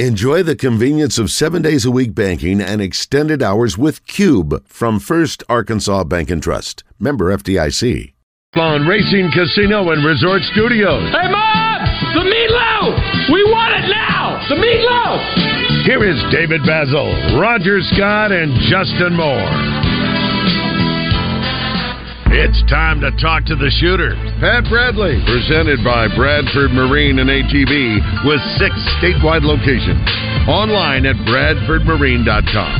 Enjoy the convenience of seven days a week banking and extended hours with Cube from First Arkansas Bank and Trust. Member FDIC. On Racing Casino and Resort Studios. Hey, Mom! The meatloaf! We want it now! The meatloaf! Here is David Bazzel, Roger Scott, and Justin Moore. It's time to talk to the shooter. Pat Bradley, presented by Bradford Marine and ATV with six statewide locations. Online at bradfordmarine.com.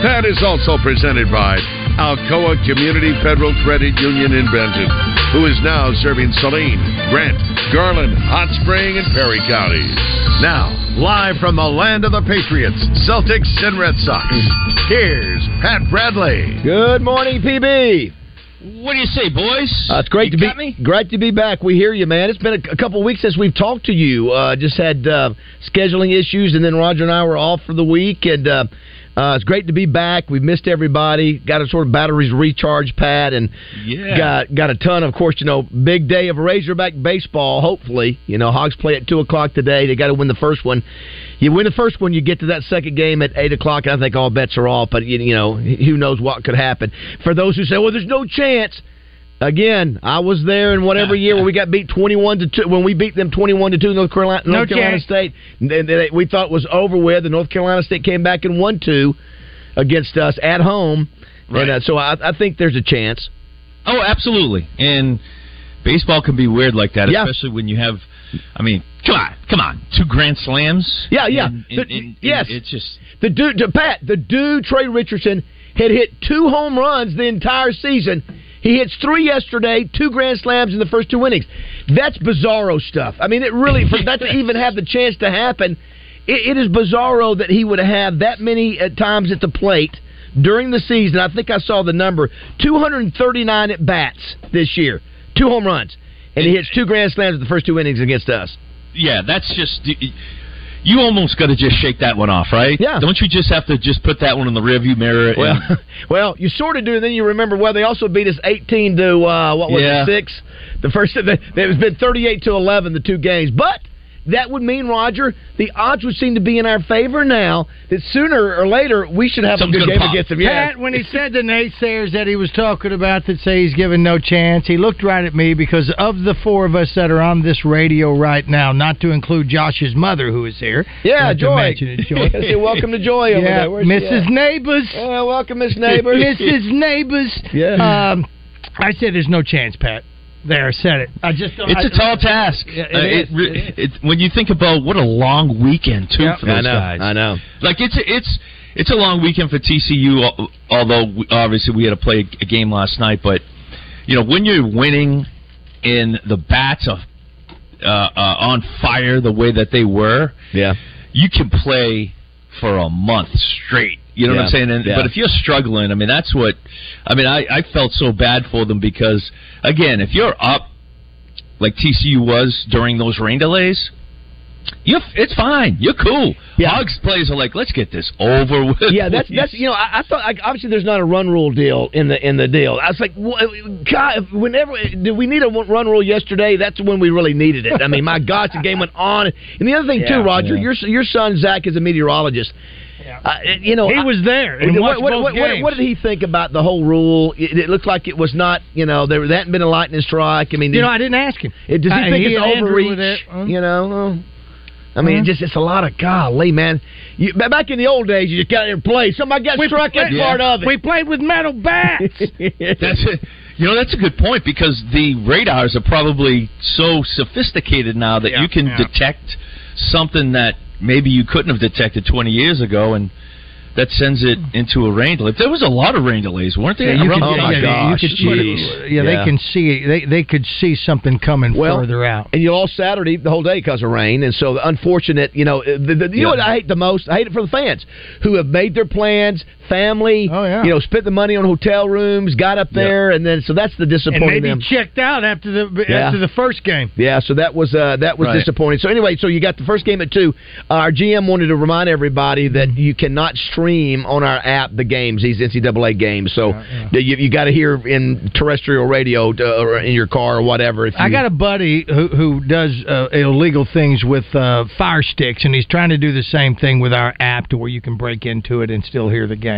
Pat is also presented by Alcoa Community Federal Credit Union in Benton, who is now serving Saline, Grant, Garland, Hot Spring, and Perry counties. Now, live from the land of the Patriots, Celtics, and Red Sox, here's Pat Bradley. Good morning, PB. What do you say, boys? Uh, it's great You to be great to be back. We hear you, man. It's been a, a couple of weeks since we've talked to you. Uh, just had uh, scheduling issues, and then Roger and I were off for the week, and uh, uh, it's great to be back. We've missed everybody. Got a sort of batteries recharge pad, and Yeah. got got a ton. Of course, you know, big day of Razorback baseball. Hopefully, you know, Hogs play at two o'clock today. They got to win the first one. You win the first one, you get to that second game at eight o'clock. I think all bets are off. But you, you know, who knows what could happen? For those who say, "Well, there's no chance." Again, I was there in whatever year when we got beat twenty-one to two. When we beat them twenty-one to two, North Carolina, No North Carolina chance. State. They- they- we thought it was over with. The North Carolina State came back and won two against us at home, and uh, so I, I think there's a chance. Oh, absolutely. And baseball can be weird like that, Yeah. especially when you have. I mean, come on, come on, two grand slams. Yeah, yeah. And- and- The- and- yes. It's just The dude, to Pat, the dude Trey Richardson had hit two home runs the entire season. He hits three yesterday, two grand slams in the first two innings. That's bizarro stuff. I mean, it really for that to even have the chance to happen, it, it is bizarro that he would have that many uh, times at the plate during the season. I think I saw the number: two hundred thirty-nine at bats this year, two home runs, and he hits two grand slams in the first two innings against us. Yeah. That's just you almost got to just shake that one off, right? Yeah. Don't you just have to just put that one in the rearview mirror? and- Well, well, you sort of do, and then you remember. Well, they also beat us eighteen to uh, what was Yeah. it six? The first, it has been thirty-eight to eleven the two games, but that would mean Roger. The odds would seem to be in our favor now. That sooner or later we should have Something's a good game pop. against them. Yeah, Pat, when he said the naysayers that he was talking about that say he's given no chance, he looked right at me because of the four of us that are on this radio right now, not to include Josh's mother who is here. yeah, Not Joy. mention it, Joy. Say welcome to Joy over yeah, there. Where's she Mrs. Neighbors. Yeah, welcome, Miss Neighbors. Mrs. Neighbors. Yeah. Um, I said there's no chance, Pat. There, said it. I just don't. It's I- a tall task. Yeah, it Uh, is, re- it is. when you think about what a long weekend too Yep. for those I know. guys. I know. Like it's it's it's a long weekend for TCU. Although we, obviously we had to play a game last night, but you know when you're winning and the bats are uh, uh, on fire the way that they were, Yeah. you can play for a month straight. You know what I'm saying? And, Yeah. But if you're struggling, I mean, that's what. I mean, I, I felt so bad for them because, again, if you're up like TCU was during those rain delays, you it's fine. You're cool. Yeah. Hogs players are like, let's get this over with. Yeah, that's that's you know I, I thought like, obviously there's not a run rule deal in the in the deal. I was like, God, whenever did we need a run rule yesterday? That's when we really needed it. I mean, my gosh, the game went on. And the other thing too, Roger, Yeah. your your son Zach is a meteorologist. Uh, you know, He was there and what, what, both what, what, games. what did he think about the whole rule? It, it looked like it was not, you know, there, there hadn't been a lightning strike. I mean, You did- know, I didn't ask him. it, does he Uh, think he it's and overreach? were there. Uh, You know, I mean, Uh-huh. it just it's a lot of golly, man. You, back in the old days, you just got there and play. Somebody got struck. That's Yeah. part of it. We played with metal bats. That's it. You know, that's a good point because the radars are probably so sophisticated now that Yeah, you can yeah. detect something that maybe you couldn't have detected 20 years ago, and that sends it into a rain delay. There was a lot of rain delays, weren't there? Yeah, you could, Oh, my yeah, gosh, you could put jeez. yeah, Yeah. they can see they they could see something coming Well, further out. And you all Saturday the whole day because of rain, and so the unfortunate. You know, the, the, you know what I hate the most? I hate it for the fans who have made their plans, family. Oh, yeah. You know, spent the money on hotel rooms, got up there, and then so that's the And disappointing maybe them. checked out after the Yeah. after the first game. Yeah, so that was uh, that was Right. disappointing. So anyway, so you got the first game at two. Our GM wanted to remind everybody that you cannot stream on our app the games, these NCAA games. So you, you got to hear in terrestrial radio to, or in your car or whatever. If you, I got a buddy who who does uh, illegal things with uh, fire sticks, and he's trying to do the same thing with our app to where you can break into it and still hear the game.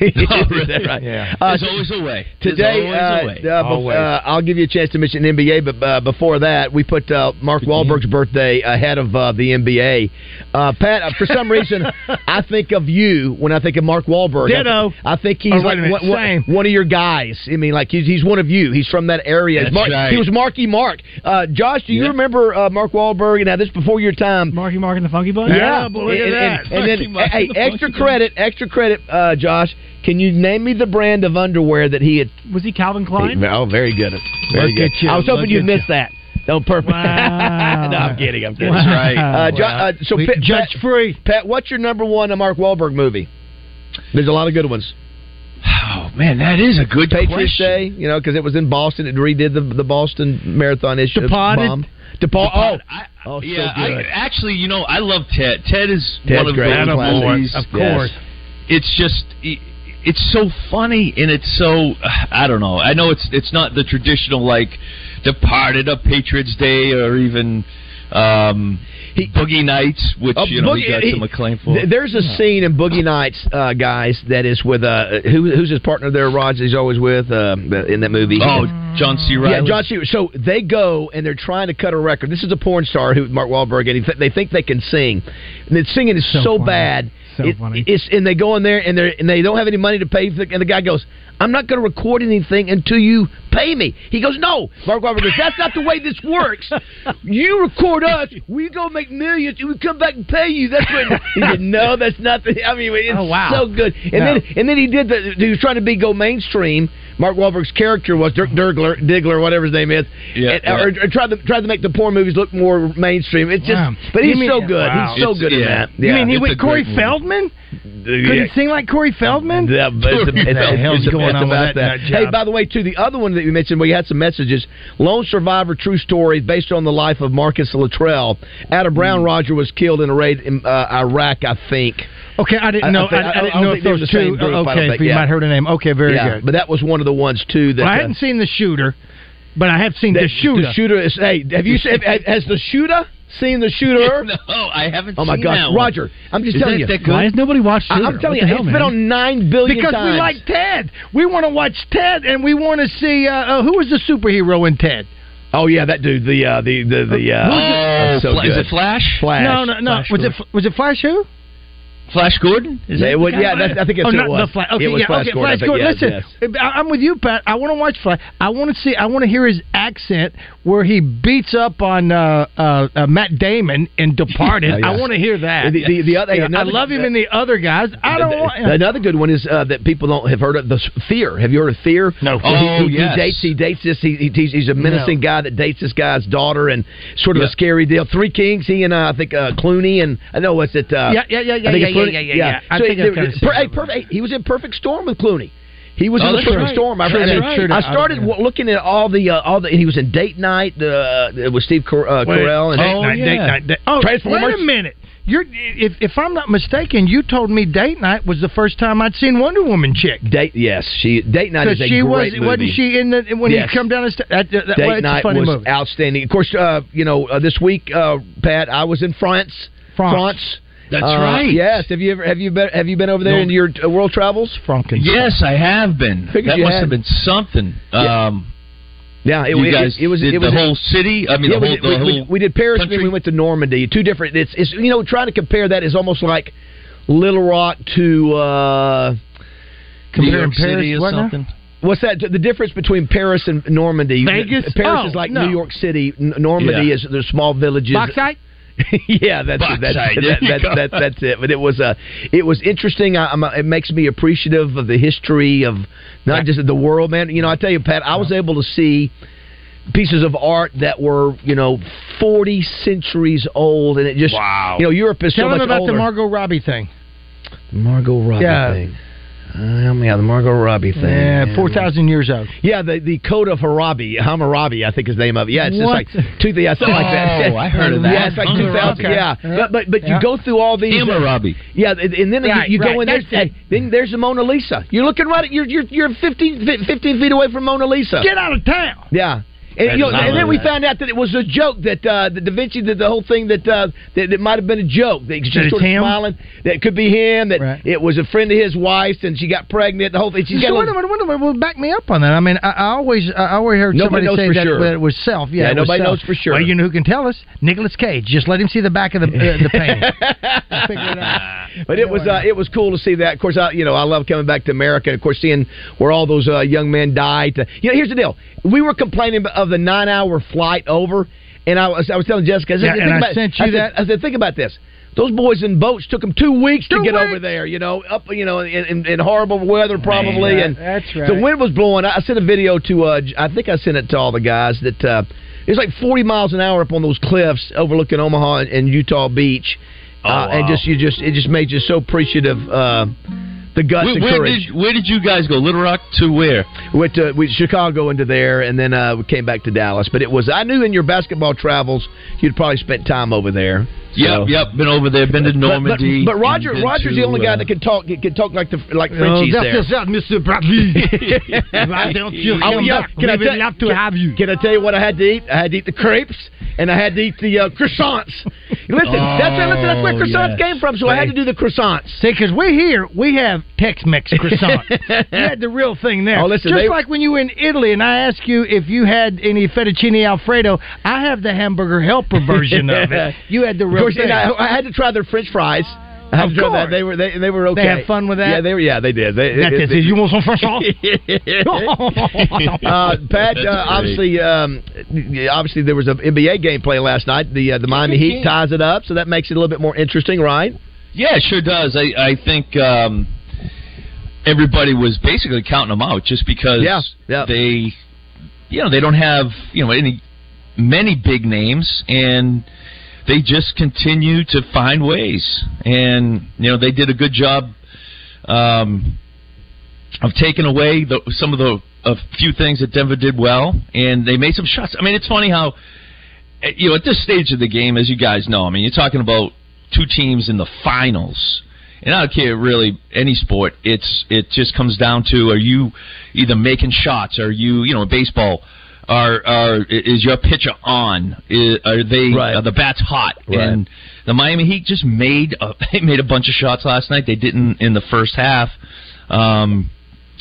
Is that right? Yeah. Uh, There's always a way. Today, There's always a way. uh, uh, bef- Always. uh, I'll give you a chance to mention NBA, but uh, before that, we put uh, Mark Wahlberg's birthday ahead of uh, the NBA. Uh, Pat, uh, for some reason, I think of you when I think of Mark Wahlberg. I, Ditto. th- I think he's Oh, like a minute, one, one- same. one of your guys. I mean, like he's, he's one of you. He's from that area. That's Mark- right. He was Marky Mark. Uh, Josh, do you Yeah. remember uh, Mark Wahlberg? Now, this before your time. Marky Mark and the Funky Bunch. Yeah, but look at and, that. and- and then, Mark hey, the extra credit, extra credit, uh, Josh. Can you name me the brand of underwear that he had Was he Calvin Klein? Oh, very good. Very Look good. you, I was hoping you'd miss that. No, perfect. Wow. no, I'm kidding. I'm kidding. That's right. Uh, Jo- uh, so, Pat, judge Pat, free. Pat, what's your number one Mark Wahlberg movie? There's a lot of good ones. Oh man, that is a good Patriots question. Day, you know, because it was in Boston. It redid the the Boston Marathon issue. Departed. Bomb. Depart. Oh, I, oh, so yeah. I, actually, you know, I love Ted. Ted is Ted's one of great. those movies. Of Yes. It's just. It's so funny and it's so I don't know. I know it's it's not the traditional like Departed, A Patriots Day, or even um, He- Boogie Nights, which Oh, you know Boogie- he got he- some acclaim for. There's a scene in Boogie Nights, uh, guys, that is with uh, who, who's his partner there? Raj. He's always with uh, in that movie. oh, John C. Yeah, John Stewart. So they go and they're trying to cut a record. This is a porn star who Mark Wahlberg, and th- they think they can sing. And the singing is so, So bad. So It- funny. It's and they go in there and they and they don't have any money to pay. For the, and the guy goes, "I'm not going to record anything until you pay me." He goes, "No." Mark Wahlberg goes, "That's not the way this works. You record us, we go make millions, and we come back and pay you. That's what." He said, "No, that's not the." I mean, it's Oh, wow. so good. And No. then and then he did the. He was trying to be go mainstream. Mark Wahlberg's character was Dirk Diggler, Diggler, whatever his name is, Yeah, and, yeah. Or, or tried to tried to make the porn movies look more mainstream. It's just, Wow. but he's mean- so good. wow. He's so It's- good yeah. in that. You mean he went Corey. Feldman? Could Yeah. he sing like Corey Feldman? Yeah, but it's, it's, the hell's it's, going it's on about that Hey, by the way, too, the other one that you mentioned, we had some messages. Lone Survivor, true story, based on the life of Marcus Luttrell. Adam Brown Hmm. Roger was killed in a raid in uh, Iraq, I think. Okay, I I- didn't know. think- I, I I don't- didn't I don't know think if they were those the same two. group, okay, think, so you yeah. might heard a name. Okay, very yeah, good. but that was one of the ones too. That Well, I uh, hadn't seen the shooter, but I have seen that- the shooter. The shooter is. Hey, have you seen? has the shooter seen the shooter? no, I haven't. Oh my seen gosh, that. Roger! I'm just Is telling that you. That Why has nobody watched I- Shooter? I'm telling What you, the it's hell, been on nine billion because times. we like Ted. We want to watch Ted, and we want to see uh, uh, who was the superhero in Ted. Oh yeah, that dude. The uh, the the the. Uh, Oh, so is it Flash? Flash. no, no, no. Flash was it was it Flash who? Flash Gordon? Is Yeah, that was- yeah, that's, I think it's oh, not it was. the Flash. Okay, yeah, Flash okay, Gordon. Flash Gordon. yes, Listen, yes. I'm with you, Pat. I want to watch Flash. I want to see. I want to hear his accent where he beats up on uh, uh, uh, Matt Damon in Departed. Oh, yeah. I want to hear that. The, the, the other, Yeah, I love him in the other guys. I don't want. Another good one is uh, that people don't have heard of the Fear. Have you heard of Fear? No. Where he, Oh, he, yes. he dates. He dates this. He, he, he's, a menacing guy that dates this guy's daughter, and sort of a scary deal. Three Kings. He and uh, I think uh, Clooney and I know what's it. Uh, Yeah, yeah, yeah, yeah, Think yeah, yeah, yeah, yeah, yeah. I So think it- I've it- per- hey, perfect. He was in Perfect Storm with Clooney. He was Oh, in the Perfect right. Storm. I, True I, that, I- true that. I started w- looking at all the uh, all the. He was in Date Night uh, with Steve Cor- uh, Carell and Date Oh, night, yeah. date night, date- Oh, Transformers? wait a minute. You're if if I'm not mistaken, you told me Date Night was the first time I'd seen Wonder Woman chick. Date. Yes, she Date Night is a she was great movie. wasn't she in the when Yes. he come down the st- that, that, Date well, Night a funny was movie. outstanding. Of course, uh, you know uh, this week, uh, Pat, I was in France. France. That's Uh, right. Yes. Have you ever have you been have you been over there No. in your uh, world travels? Franken. Yes, I have been. Figured that you must had. have been something. Yeah. Um, Yeah, it, you it- guys it, was did it was the whole city. I mean, yeah, the we, whole, did, the we, we- whole we did Paris country? then we went to Normandy. Two different. It's, it's you know trying to compare that is almost like Little Rock to uh, Comparing York City Paris, or what now? something. what's that? The difference between Paris and Normandy. Vegas? Paris Oh, is like no. New York City. Normandy Yeah. is there's small villages. Bauxite? yeah, that's it. That's, Bauxite, that, there that, that, that's it. But it was uh, it was interesting. I, I'm, it makes me appreciative of the history of not just the world, man. You know, I tell you, Pat, I was able to see pieces of art that were you know 40 centuries old, and it just Wow. You know, Europe is Tell so him much about older. the Margot Robbie thing. Margot Robbie Yeah. thing. Um, yeah, the Margot Robbie thing. Yeah, four thousand years old. Yeah, the the Code of Hammurabi, Hammurabi, I think is the name of it. Yeah, it's What? just like two, yeah, something like that. Oh, I heard of that. Yeah, it's like two thousand. Okay. Yeah, Yeah. but but but Yeah. you go through all these. uh, Yeah, and and then Right, you, you go right. in there. It. Then there's the Mona Lisa. You're looking right at you're you're you're 15, fi- 15 feet away from Mona Lisa. Get out of town. Yeah. And, you know, and then we that. found out that it was a joke that uh, that Da Vinci did the whole thing that uh, that it might have been a joke. That she That sort of him? smiling. That it could be him. That Right. it was a friend of his wife's and she got pregnant. The whole thing. She's got So wait a little- minute, wait a minute. Well, back me up on that. I mean, I, I always, I always heard Nobody somebody say that, sure. it was self. Yeah, Yeah, nobody self. knows for sure. Well, you know who can tell us? Nicolas Cage. Just let him see the back of the uh, the painting. It. But it was uh, it was cool to see that. Of course, I, you know I love coming back to America. Of course, seeing where all those uh, young men died. To, you know, here's the deal: we were complaining of the nine hour flight over, and I was I was telling Jessica, I said, Yeah, think and I about, sent you I said, that. I said, think about this. Those boys in boats took them two weeks to get weeks? over there. You know, up you know in, in, in horrible weather probably, Man, and that's right. the wind was blowing. I sent a video to uh, I think I sent it to all the guys that uh, it was like 40 miles an hour up on those cliffs overlooking Omaha and, and Utah Beach. Oh, uh, and just you just it just made you so appreciative uh, the guts Where, and where courage. did where did you guys go? Little Rock to where? We went to we, Chicago into there, and then uh, we came back to Dallas. But it was I knew in your basketball travels you'd probably spent time over there. Yep, So- yep. Been over there. Been to But, but, Normandy. but Roger Roger's to, the only guy uh, that can talk can talk like the like Oh, Frenchies that's there. just that, Mr. Bradley. Why don't you Oh, yeah, back? can I we tell- would love to can- have you. Can I tell you what I had to eat? I had to eat the crepes, and I had to eat the uh, croissants. Listen, that's, listen, that's where Oh, croissants yes. came from, so I had to do the croissants. See, because we're here we have Tex-Mex croissant. you had the real thing there. Oh, listen, just they- like when you were in Italy, and I asked you if you had any fettuccine alfredo. I have the hamburger helper version of it. You had the real course, thing. and I, I had to try their French fries. I had Of to try that. course. They were they, they were okay. They had fun with that? Yeah, they were. Yeah, they did. They, That's it. they- You want some French sauce? uh, Pat, uh, obviously, um, obviously there was an NBA game play last night. The uh, the Miami Heat ties it up, so that makes it a little bit more interesting, right? Yeah, it sure does. I I think um, everybody was basically counting them out just because Yeah, yeah. they, you know, they don't have you know any many big names and. They just continue to find ways, and you know they did a good job um, of taking away the, some of the a few things that Denver did well, and they made some shots. I mean, it's funny how eh, you know at this stage of the game, as you guys know, I mean, you're talking about two teams in the finals. And I don't care really any sport. It's it just comes down to are you either making shots? Are you you know baseball? Are are is your pitcher on? Is, are they Right. are the bats hot? Right. And the Miami Heat just made a, they made a bunch of shots last night. They didn't in the first half. Um,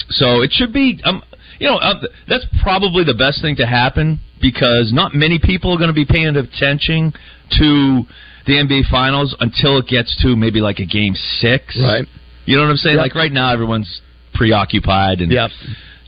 so it should be, um, you know, uh, that's probably the best thing to happen because not many people are going to be paying attention to the NBA Finals until it gets to maybe like a game six. Right. You know what I'm saying? Yep. Like right now, everyone's preoccupied and Yep.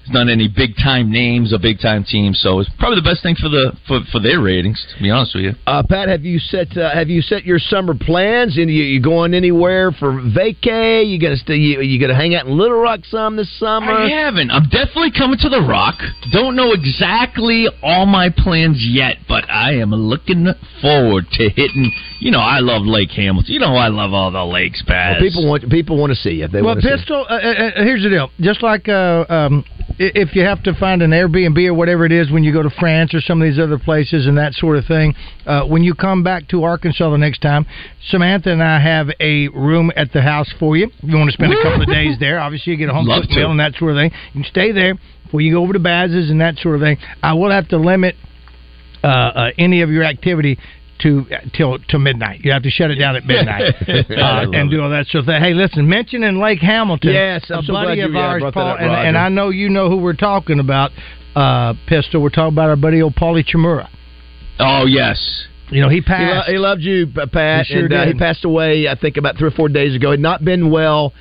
There's not any big time names or big time teams. So it's probably the best thing for the for, for their ratings. To be honest with you. Uh, Pat, have you set uh, have you set your summer plans? And you, you going anywhere for vacay? You gonna stay? You, you gonna hang out in Little Rock some this summer? I haven't. I'm definitely coming to the Rock. Don't know exactly all my plans yet, but I am looking forward to hitting. You know, I love Lake Hamilton. You know, I love all the lakes, Baz. Well, people want people want to see you. They well, want see. pistol. Uh, uh, uh, here's the deal. Just like uh, um, i- if you have to find an Airbnb or whatever it is when you go to France or some of these other places and that sort of thing, uh, when you come back to Arkansas the next time, Samantha and I have a room at the house for you. If you want to spend a couple of days there, obviously you get a home cooked meal and that sort of thing. You can stay there before you go over to Baz's and that sort of thing. I will have to limit uh, uh, any of your activity to till to midnight. You have to shut it down at midnight uh, and do all that sort of thing. Hey, listen, mentioning Lake Hamilton. Yes, I'm a so buddy glad of you, ours, brought that Paul, up, and, and I know you know who we're talking about. Uh, Pistol. We're talking about our buddy old Paulie Chimura. oh yes, You know he He, lo- passed. he loved you, Pat, He sure and uh, he passed away. I think about three or four days ago. Had not been well.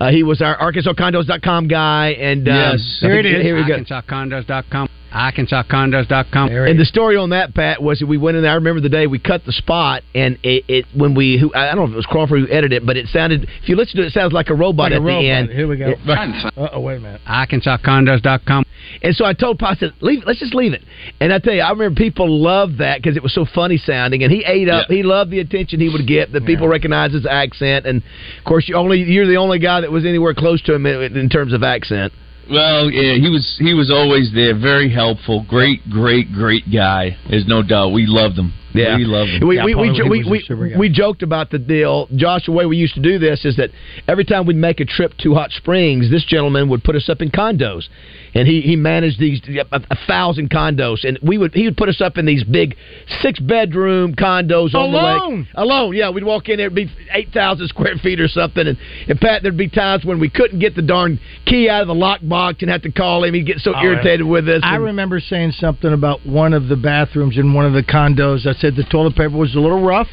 Uh, he was our ArkansasCondos.com guy, and um, Yes. Here it is. Here we go. ArkansasCondos.com. ArkansasCondos.com. And the story on that, Pat, was that we went in there. I remember the day we cut the spot, and it, it when we, who, I don't know if it was Crawford who edited it, but it sounded. If you listen to it, it sounds like a robot Like a at robot. the end. Here we go. Uh oh, wait a minute. ArkansasCondos.com. And so I told Pa, I said, leave it, let's just leave it. And I tell you, I remember people loved that because it was so funny sounding, and he ate up. He loved the attention he would get. That people recognized his accent, and of course, you only you're the only guy that was anywhere close to him in, in terms of accent. Well, yeah, he was he was always there, very helpful, great, great, great guy. There's no doubt. We loved him. Yeah, we loved him. We Yeah, we, we, Paul, we, he was a we, we joked about the deal, Josh. The way we used to do this is that every time we'd make a trip to Hot Springs, this gentleman would put us up in condos, and he he managed these a, a thousand condos, and we would he would put us up in these big six bedroom condos on the Alone? lake. Alone, yeah. We'd walk in there, it'd be eight thousand square feet or something, and, and Pat, there'd be times when we couldn't get the darn key out of the lockbox and have to call him. He'd get so Oh, irritated with us. I and- remember saying something about one of the bathrooms in one of the condos. I said the toilet paper was a little rough.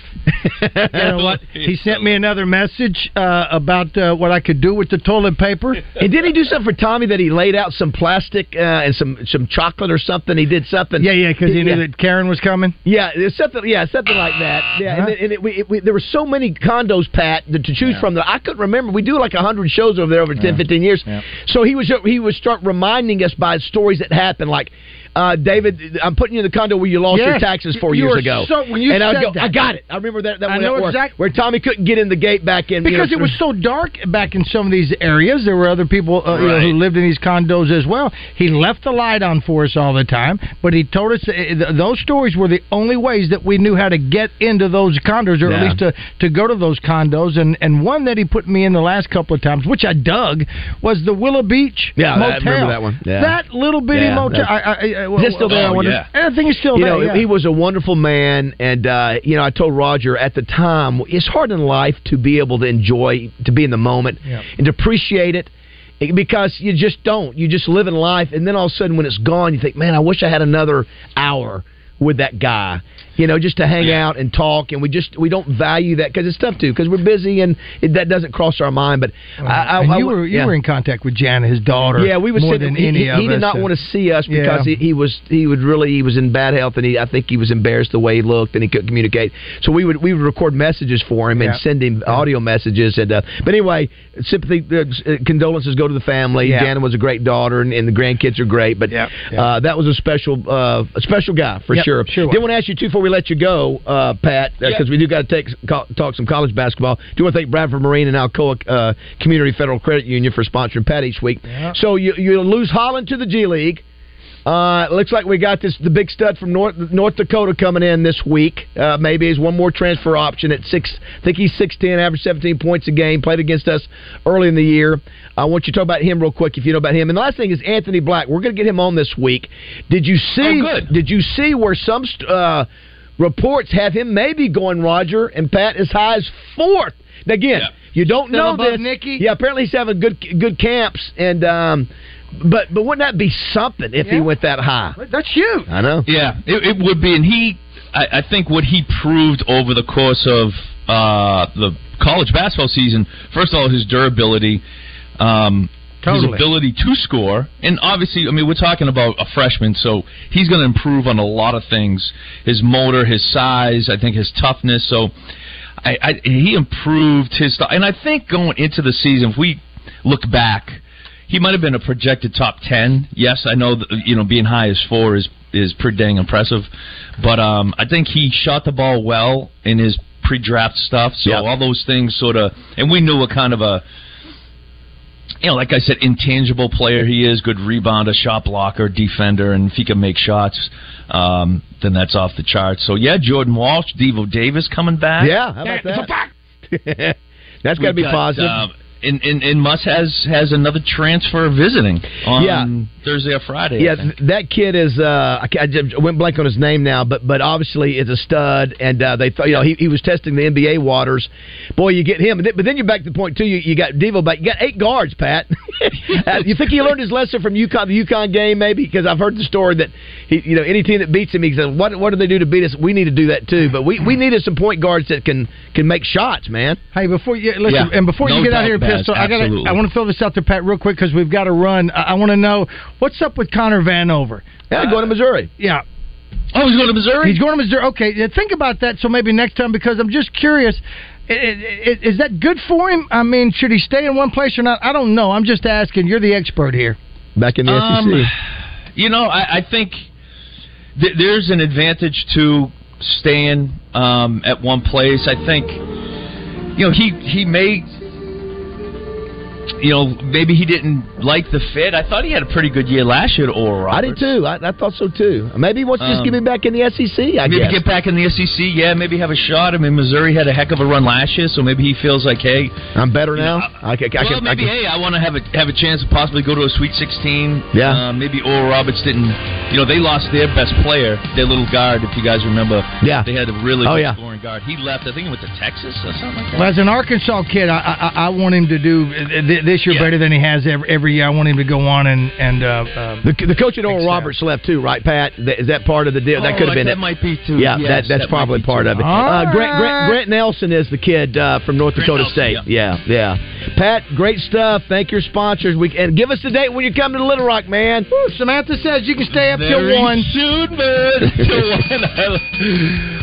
you know what? He sent me another message uh, about uh, what I could do with the toilet paper. And did he do something for Tommy that he laid out some plastic uh, and some some chocolate or something? He did something. Yeah, yeah, because he knew Yeah. that Karen was coming. Yeah, something. Yeah, something like that. Yeah, and, Uh-huh. it, and it, we, it, we, there were so many condos, Pat, that to choose from that I couldn't remember. We do like hundred shows over there over 10, 15 years. So he was he would start reminding us by stories that happened, like. Uh, David, I'm putting you in the condo where you lost your taxes four You years ago. so- when you and I'd said go, that- I got it. I remember that. that I know that worked, exact- where Tommy couldn't get in the gate back in Because you it was so dark back in some of these areas. There were other people uh, you know, who lived in these condos as well. He left the light on for us all the time, but he told us uh, those stories were the only ways that we knew how to get into those condos, or at least to, to go to those condos. And, and one that he put me in the last couple of times, which I dug, was the Willow Beach Yeah, I remember that one. Yeah. That little bitty Yeah, motel. I, I, I, Is it still there? I Oh, wonder- yeah. I think it's still you there. know, yeah. he was a wonderful man, and uh, you know, I told Roger at the time, it's hard in life to be able to enjoy, to be in the moment, Yeah. and to appreciate it. eh, Because you just don't. You just live in life, and then all of a sudden, when it's gone, you think, "Man, I wish I had another hour with that guy." You know, just to hang out and talk, and we just we don't value that because it's tough too because we're busy and it, that doesn't cross our mind. But I, I, I- you were you yeah. were in contact with Jana, his daughter. Yeah, we would more than he, any he, of he did us, not uh, want to see us yeah. because he, he was he would really he was in bad health and he I think he was embarrassed the way he looked and he couldn't communicate. So we would we would record messages for him and send him audio messages and uh, but anyway, sympathy uh, condolences go to the family. Yeah. Jana was a great daughter and, and the grandkids are great, but Yeah. Uh, that was a special uh, a special guy for Yep, sure. Sure was. Did want to ask you too before we let you go, uh, Pat, because we do got to take co- talk some college basketball. Do you want to thank Bradford Marine and Alcoa uh, Community Federal Credit Union for sponsoring Pat each week. Yeah. So you you lose Holland to the G League. Uh, looks like we got this the big stud from North North Dakota coming in this week. Uh, maybe he's one more transfer option at six. I think he's six ten, average seventeen points a game. Played against us early in the year. I want you to talk about him real quick if you know about him. And the last thing is Anthony Black. We're going to get him on this week. Did you see? Oh. Did you see where some uh, reports have him maybe going Roger and Pat as high as fourth? Again, Yeah. you don't Still know above this. Nicky? Yeah, apparently he's having good good camps and. um but but wouldn't that be something if he went that high? That's huge. I know. Yeah, it, it would be, and he, I, I think, what he proved over the course of uh, the college basketball season. First of all, his durability, um, Totally. his ability to score, and obviously, I mean, we're talking about a freshman, so he's going to improve on a lot of things. His motor, his size, I think, his toughness. So, I, I he improved his stuff, and I think going into the season, if we look back he might have been a projected top ten. Yes, I know that, you know being high as four is is pretty dang impressive, but um, I think he shot the ball well in his pre-draft stuff. So Yeah. all those things sort of, and we knew what kind of a you know, like I said, intangible player he is. Good rebounder, shot blocker, defender, and if he can make shots, um, then that's off the charts. So yeah, Jordan Walsh, Devo Davis coming back. Yeah, how about that? That's got to We've be positive. um, and, and, and Muss has has another transfer visiting on Thursday or Friday. Yeah, th- that kid is. Uh, I, I went blank on his name now, but but obviously is a stud, and uh, they thought you know he, he was testing the NBA waters. Boy, you get him, but then, but then you're back to the point too. You, you got Devo back. You got eight guards, Pat. uh, you think he learned his lesson from UConn, the UConn game, maybe? Because I've heard the story that he, you know, any team that beats him, he says, "What what do they do to beat us? We need to do that too." But we we needed some point guards that can can make shots, man. Hey, before you listen, Yeah. and before No you get out doubt here, about it. pistol, I got Absolutely. I want to throw this out there, Pat, real quick because we've got to run. I, I want to know what's up with Connor Vanover. Yeah, going to Missouri. Yeah, oh, he's going to Missouri. he's going to Missouri. Okay, think about that. So maybe next time, because I'm just curious. Is that good for him? I mean, should he stay in one place or not? I don't know. I'm just asking. You're the expert here. Back in the Um, SEC. You know, I, I think th- there's an advantage to staying um, at one place. I think, you know, he he may, you know, maybe he didn't like the fit. I thought he had a pretty good year last year at Oral I did too. I, I thought so too. Maybe he wants to just Um, get me back in the SEC. I maybe guess. get back in the SEC. Yeah, maybe have a shot. I mean, Missouri had a heck of a run last year, so maybe he feels like, hey, I'm better you know, now. I, can, I, well, can, I maybe can- hey, I want to have a have a chance to possibly go to a Sweet 16. Yeah. Uh, maybe Oral Roberts didn't. You know, they lost their best player, their little guard. If you guys remember, Yeah. they had a really Oh, good yeah. scoring guard. He left. I think he went to Texas or something like that. Well, as an Arkansas kid, I, I, I want him to do th- this year Yeah. better than he has every, every year. I want him to go on and and uh, uh, the, the coach at Oral Makes Roberts left too, right, Pat? Th- Is that part of the deal? that Oh, could have been that it. might be too. Yeah, Yes, that, that's that probably part too. of it. Uh, Grant. Grant, Grant Nelson is the kid uh, from North Grant Dakota Nelson, State. Yeah. yeah, Pat, great stuff. Thank your sponsors. We and give us the date when you come to Little Rock, man. Woo, Samantha says you can stay up till one. soon, man. Till one.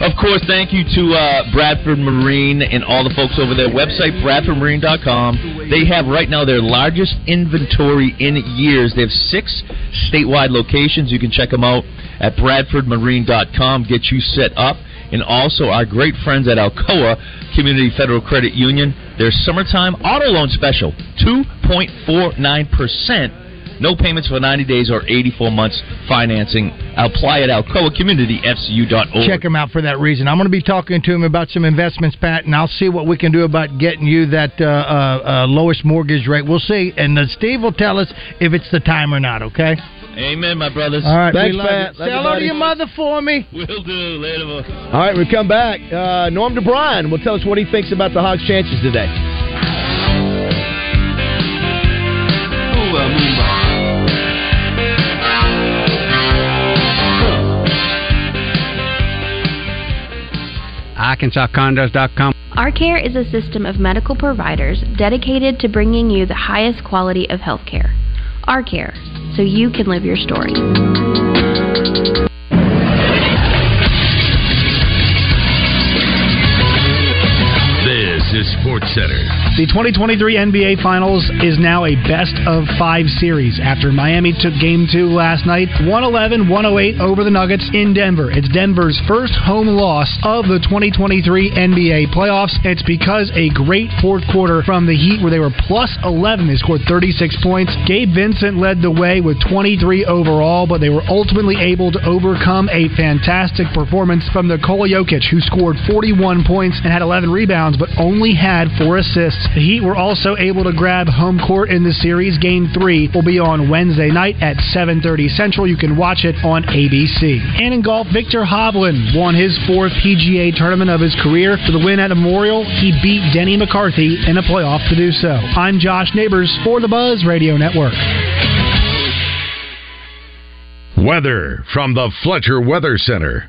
of course, thank you to uh, Bradford Marine and all the folks over there. Website bradfordmarine.com. They have right now their largest inventory in years. They have six statewide locations. You can check them out at bradfordmarine.com. Get you set up. And also our great friends at Alcoa Community Federal Credit Union. Their summertime auto loan special, 2.49%. No payments for 90 days or 84 months financing. Apply at alcoacommunityfcu.org. Check him out for that reason. I'm going to be talking to him about some investments, Pat, and I'll see what we can do about getting you that uh, uh, uh, lowest mortgage rate. We'll see, and uh, Steve will tell us if it's the time or not. Okay. Amen, my brothers. All right. Thanks, Pat. you. Love Say hello to your mother for me. Will do. Later, boy. All right, we come back. Uh, Norm DeBriyn will tell us what he thinks about the Hogs' chances today. ArkansasCondos.com. Our Care is a system of medical providers dedicated to bringing you the highest quality of healthcare. Our Care, so you can live your story. The 2023 NBA Finals is now a best of five series after Miami took game two last night, 111 108 over the Nuggets in Denver. It's Denver's first home loss of the 2023 NBA playoffs. It's because a great fourth quarter from the Heat where they were plus 11. They scored 36 points. Gabe Vincent led the way with 23 overall, but they were ultimately able to overcome a fantastic performance from Nikola Jokic, who scored 41 points and had 11 rebounds, but only had four assists. The Heat were also able to grab home court in the series. Game three will be on Wednesday night at 7:30 Central. You can watch it on ABC. And in golf, Viktor Hovland won his fourth PGA tournament of his career. For the win at Memorial, he beat Denny McCarthy in a playoff to do so. I'm Josh Neighbors for the Buzz Radio Network. Weather from the Fletcher Weather Center.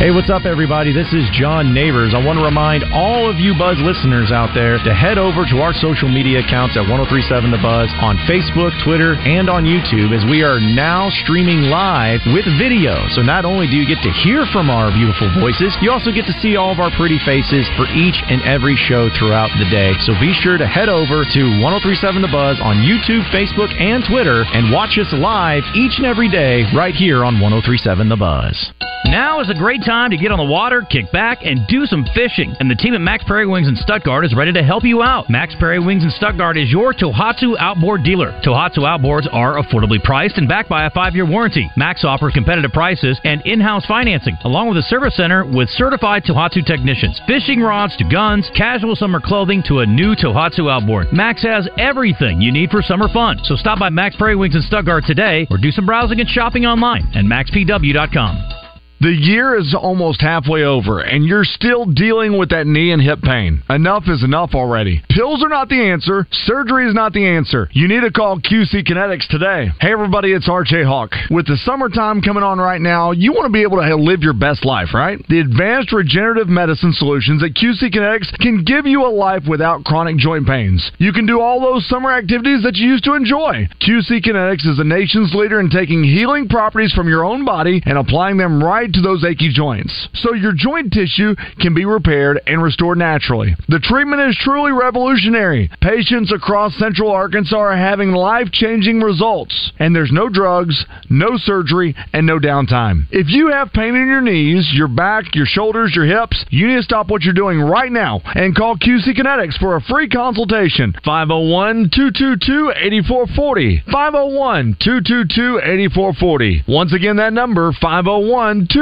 Hey, what's up, everybody? This is John Neighbors. I want to remind all of you Buzz listeners out there to head over to our social media accounts at 1037 The Buzz on Facebook, Twitter, and on YouTube as we are now streaming live with video. So not only do you get to hear from our beautiful voices, you also get to see all of our pretty faces for each and every show throughout the day. So be sure to head over to 1037 The Buzz on YouTube, Facebook, and Twitter and watch us live each and every day right here on 1037 The Buzz. Now is a great time to get on the water, kick back, and do some fishing. And the team at Mack's Prairie Wings in Stuttgart is ready to help you out. Mack's Prairie Wings in Stuttgart is your Tohatsu outboard dealer. Tohatsu outboards are affordably priced and backed by a five-year warranty. Max offers competitive prices and in-house financing, along with a service center with certified Tohatsu technicians. Fishing rods to guns, casual summer clothing to a new Tohatsu outboard. Max has everything you need for summer fun. So stop by Mack's Prairie Wings in Stuttgart today, or do some browsing and shopping online at mackspw.com. The year is almost halfway over, and you're still dealing with that knee and hip pain. Enough is enough already. Pills are not the answer. Surgery is not the answer. You need to call QC Kinetics today. Hey, everybody, it's RJ Hawk. With the summertime coming on right now, you want to be able to live your best life, right? The advanced regenerative medicine solutions at QC Kinetics can give you a life without chronic joint pains. You can do all those summer activities that you used to enjoy. QC Kinetics is the nation's leader in taking healing properties from your own body and applying them right right to those achy joints, so your joint tissue can be repaired and restored naturally. The treatment is truly revolutionary. Patients across central Arkansas are having life changing results, and there's no drugs, no surgery, and no downtime. If you have pain in your knees, your back, your shoulders, your hips, you need to stop what you're doing right now and call QC Kinetics for a free consultation. 501 222 8440. 501 222 8440. Once again, that number 501 222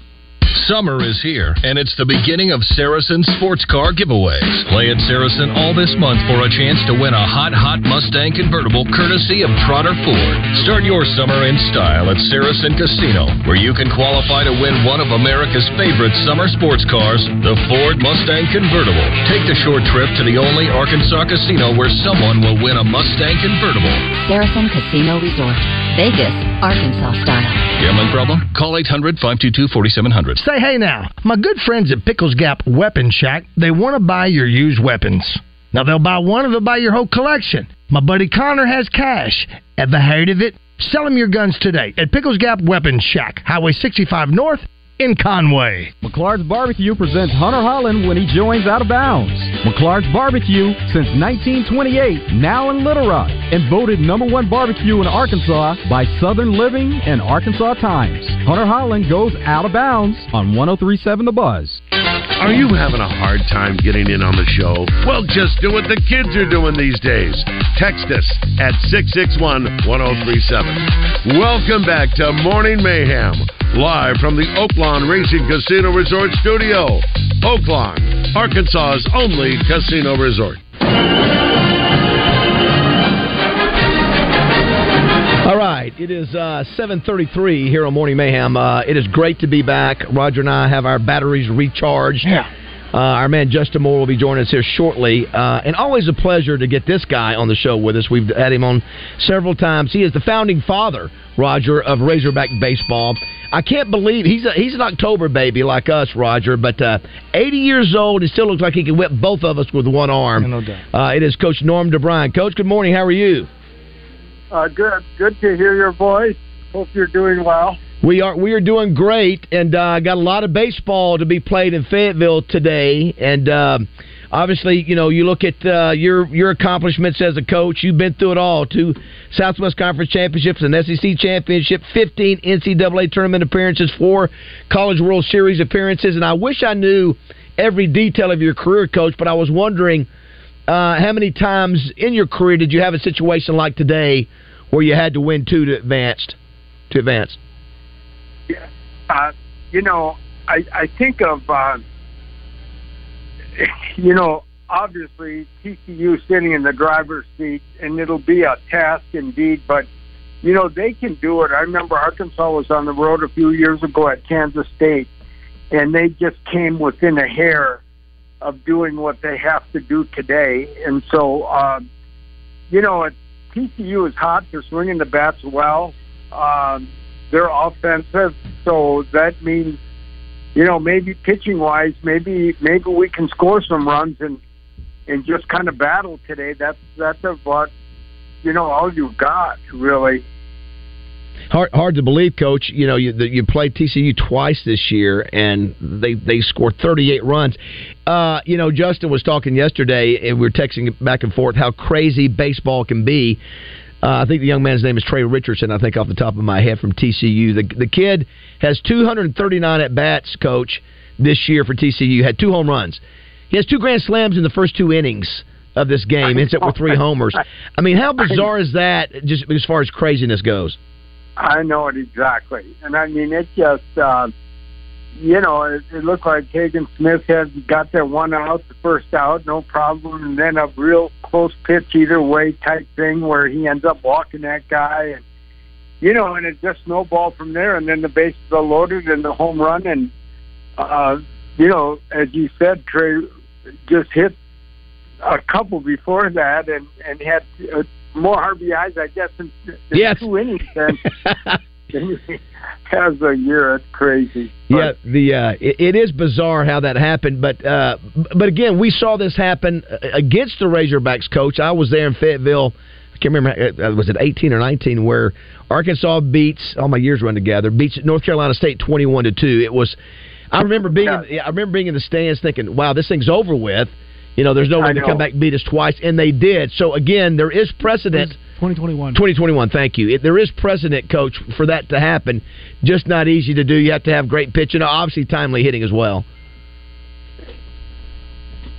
Summer is here, and it's the beginning of Saracen sports car giveaways. Play at Saracen all this month for a chance to win a hot, hot Mustang convertible courtesy of Trotter Ford. Start your summer in style at Saracen Casino, where you can qualify to win one of America's favorite summer sports cars, the Ford Mustang convertible. Take the short trip to the only Arkansas casino where someone will win a Mustang convertible. Saracen Casino Resort, Vegas, Arkansas style. Gambling problem? Call 800 522 4700. Say hey now, my good friends at Pickles Gap Weapon Shack, they want to buy your used weapons. Now they'll buy one or they'll buy your whole collection. My buddy Connor has cash. Ever heard of it? Sell him your guns today at Pickles Gap Weapon Shack, Highway 65 North in Conway. McClard's Barbecue presents Hunter Holland when he joins Out of Bounds. McClard's Barbecue since 1928, now in Little Rock, and voted number one barbecue in Arkansas by Southern Living and Arkansas Times. Hunter Holland goes out of bounds on 1037 The Buzz. Are you having a hard time getting in on the show? Well, just do what the kids are doing these days. Text us at 661 1037. Welcome back to Morning Mayhem, live from the Oaklawn Racing Casino Resort Studio. Oaklawn, Arkansas's only casino resort. Right, it is uh, 7:33 here on Morning Mayhem. Uh, it is great to be back. Roger and I have our batteries recharged. Yeah. Uh, our man Justin Moore will be joining us here shortly, uh, and always a pleasure to get this guy on the show with us. We've had him on several times. He is the founding father, Roger, of Razorback baseball. I can't believe he's a, he's an October baby like us, Roger. But uh, 80 years old, he still looks like he can whip both of us with one arm. No doubt. Uh, it is Coach Norm DeBriyn. Coach, good morning. How are you? Uh, good, good to hear your voice. Hope you're doing well. We are we are doing great, and uh, got a lot of baseball to be played in Fayetteville today. And uh, obviously, you know, you look at uh, your your accomplishments as a coach. You've been through it all: two Southwest Conference championships, an SEC championship, fifteen NCAA tournament appearances, four College World Series appearances. And I wish I knew every detail of your career, coach. But I was wondering uh, how many times in your career did you have a situation like today where you had to win two to advance? To advance. Uh, you know, I, I think of, uh, you know, obviously TCU sitting in the driver's seat, and it'll be a task indeed, but, you know, they can do it. I remember Arkansas was on the road a few years ago at Kansas State, and they just came within a hair of doing what they have to do today. And so, uh, you know, it, TCU is hot. They're swinging the bats well. Um, they're offensive, so that means, you know, maybe pitching wise, maybe maybe we can score some runs and and just kind of battle today. That's that's about you know all you've got really. Hard, hard to believe, Coach. You know, you, you played TCU twice this year, and they they scored 38 runs. Uh, you know, Justin was talking yesterday, and we were texting back and forth how crazy baseball can be. Uh, I think the young man's name is Trey Richardson. I think off the top of my head from TCU. The the kid has 239 at bats, coach, this year for TCU. Had two home runs. He has two grand slams in the first two innings of this game. Ends up with three homers. I mean, how bizarre is that? Just as far as craziness goes. I know it exactly, and I mean it just. Uh, you know, it, it looked like Hagen Smith had got that one out, the first out, no problem, and then a real close pitch either way type thing where he ends up walking that guy, and you know, and it just snowballed from there. And then the bases are loaded and the home run, and uh, you know, as you said, Trey just hit a couple before that, and and had uh, more RBIs, I guess, in, in Yes. two innings than. than he has a year. It's crazy. Yeah, the uh, it, it is bizarre how that happened, but uh, but again, we saw this happen uh, against the Razorbacks. Coach, I was there in Fayetteville. I can't remember. uh, Was it eighteen or nineteen? Where Arkansas beats all my years run together. Beats North Carolina State twenty-one to two. It was. I remember being. In, I remember being in the stands thinking, "Wow, this thing's over with." You know, there's no I way to come back and beat us twice, and they did. So again, there is precedent. 2021. 2021, thank you. It, there is precedent, coach, for that to happen. Just not easy to do. You have to have great pitching, obviously timely hitting as well.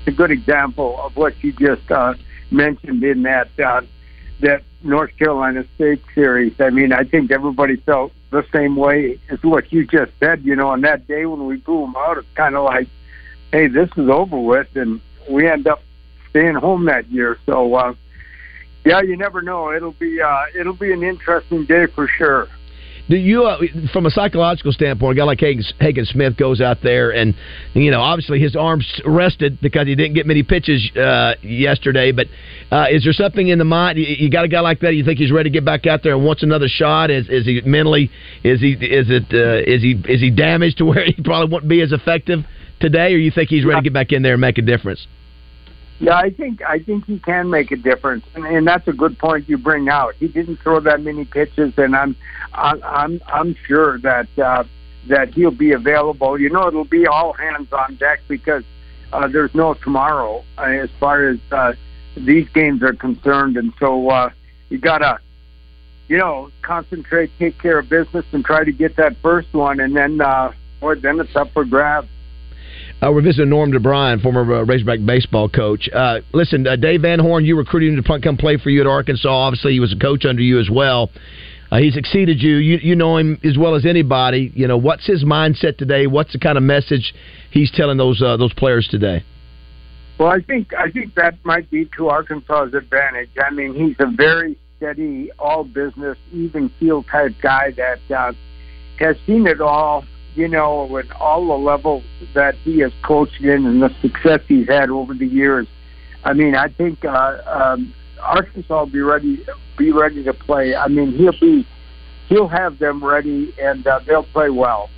It's a good example of what you just uh, mentioned in that uh, that North Carolina State series. I mean, I think everybody felt the same way as what you just said. You know, on that day when we blew them out, it's kind of like, hey, this is over with, and we end up staying home that year. So, uh, yeah, you never know. It'll be uh, it'll be an interesting day for sure. Do you, uh, from a psychological standpoint, a guy like Hagen, Hagen Smith goes out there and, you know, obviously his arms rested because he didn't get many pitches uh, yesterday. But uh, is there something in the mind? You, you got a guy like that. You think he's ready to get back out there and wants another shot? Is is he mentally? Is he is it uh, is he is he damaged to where he probably won't be as effective today, or you think he's ready to get back in there and make a difference? Yeah, I think I think he can make a difference, and, and that's a good point you bring out. He didn't throw that many pitches, and I'm I'm I'm, sure that uh, that he'll be available. You know, it'll be all hands on deck because uh, there's no tomorrow uh, as far as uh, these games are concerned, and so uh, you gotta you know concentrate, take care of business, and try to get that first one, and then uh, or then it's up for grabs. Uh, we're visiting Norm DeBriyn, former uh, Razorback baseball coach. Uh, listen, uh, Dave Van Horn, you recruited him to come play for you at Arkansas. Obviously, he was a coach under you as well. Uh, he's exceeded you. you. You know him as well as anybody. You know what's his mindset today. What's the kind of message he's telling those uh, those players today? Well, I think I think that might be to Arkansas's advantage. I mean, he's a very steady, all business, even keel type guy that has seen it all. You know, at all the levels that he has coached in and the success he's had over the years. I mean, I think uh, um, Arkansas will be ready be ready to play. I mean, he'll be he'll have them ready and uh, they'll play well.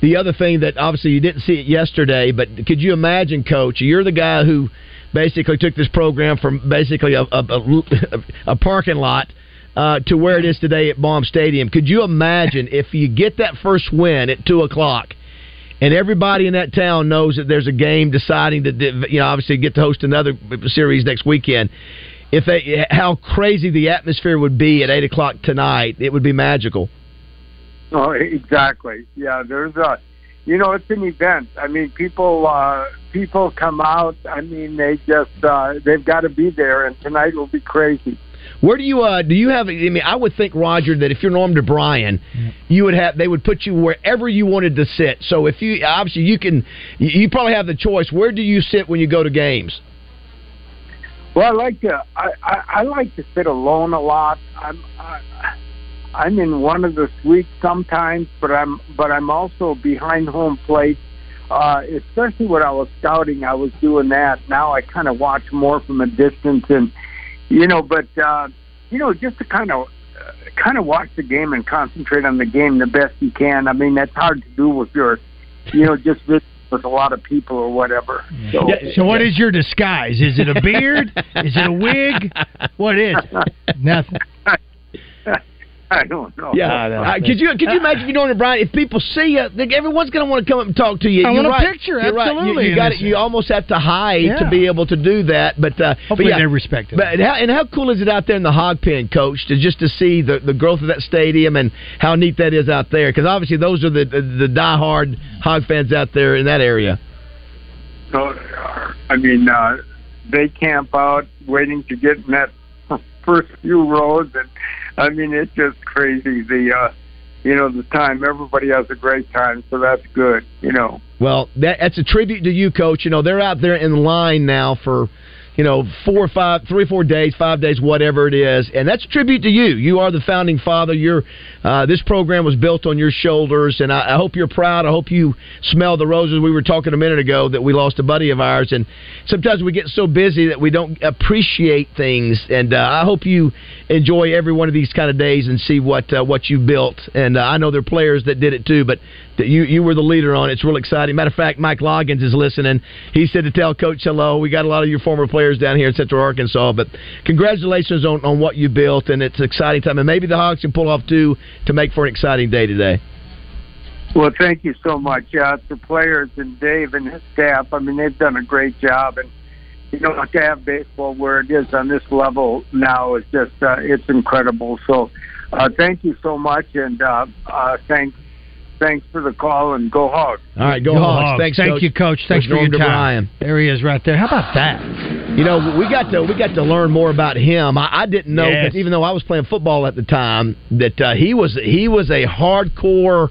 The other thing that obviously you didn't see it yesterday, but could you imagine, Coach? You're the guy who basically took this program from basically a, a, a, a parking lot uh, to where it is today at Baum Stadium. Could you imagine if you get that first win at two o'clock? And everybody in that town knows that there's a game deciding to, you know, obviously get to host another series next weekend. If they, how crazy the atmosphere would be at eight o'clock tonight, it would be magical. Oh, exactly. Yeah, there's a, you know, it's an event. I mean, people, uh, people come out. I mean, they just, uh, they've got to be there, and tonight will be crazy. Where do you uh, do you have? I mean, I would think Roger that if you're Norm DeBriyn, you would have they would put you wherever you wanted to sit. So if you obviously you can, you, you probably have the choice. Where do you sit when you go to games? Well, I like to, I, I, I like to sit alone a lot. I'm, I, I'm in one of the suites sometimes, but I'm, but I'm also behind home plate. Uh, especially when I was scouting, I was doing that. Now I kind of watch more from a distance, and you know, but uh, you know, just to kind of uh, kind of watch the game and concentrate on the game the best you can. I mean, that's hard to do if you're, you know, just with, with a lot of people or whatever. So, So what is your disguise? Is it a beard? is it a wig? What is? it? Nothing. I don't know. Yeah, uh, could you could you imagine you doing it, Brian? If people see you, like, everyone's going to want to come up and talk to you. I You're want a right. picture, You're right. You- absolutely, You, got it. You almost have to hide Yeah. to be able to do that. But uh, Hopefully but yeah, they respect it. But and how, and how cool is it out there in the hog pen, Coach, to just to see the, the growth of that stadium and how neat that is out there? Because obviously those are the the, the diehard hog fans out there in that area. So, I mean, uh, they camp out waiting to get in that first few rows, and I mean, it's just crazy. The uh, you know the time everybody has a great time, so that's good. You know. Well, that, that's a tribute to you, Coach. You know they're out there in line now for. You know, four or five, three or four days, five days, whatever it is, and that's a tribute to you. You are the founding father. You're, uh, this program was built on your shoulders, and I, I hope you're proud. I hope you smell the roses. We were talking a minute ago that we lost a buddy of ours, and sometimes we get so busy that we don't appreciate things. And uh, I hope you enjoy every one of these kind of days and see what uh, what you built. And uh, I know there are players that did it too, but that you you were the leader on. it. It's real exciting. Matter of fact, Mike Loggins is listening. He said to tell Coach hello. We got a lot of your former players down here in Central Arkansas, but congratulations on, on what you built, and it's an exciting time. And maybe the Hogs can pull off two to make for an exciting day today. Well, thank you so much. It's the players and Dave and his staff. I mean, they've done a great job, and you know, to have baseball where it is on this level now is just uh, it's incredible. So, uh, thank you so much, and uh, uh, thanks thanks for the call, and go Hogs. All right, go, Hogs. Thanks, Thank Coach. you, Coach. Thanks Coach for your time. DeBriyn. There he is, right there. How about that? You know, we got to we got to learn more about him. I, I didn't know Yes. that even though I was playing football at the time, that uh, he was he was a hardcore.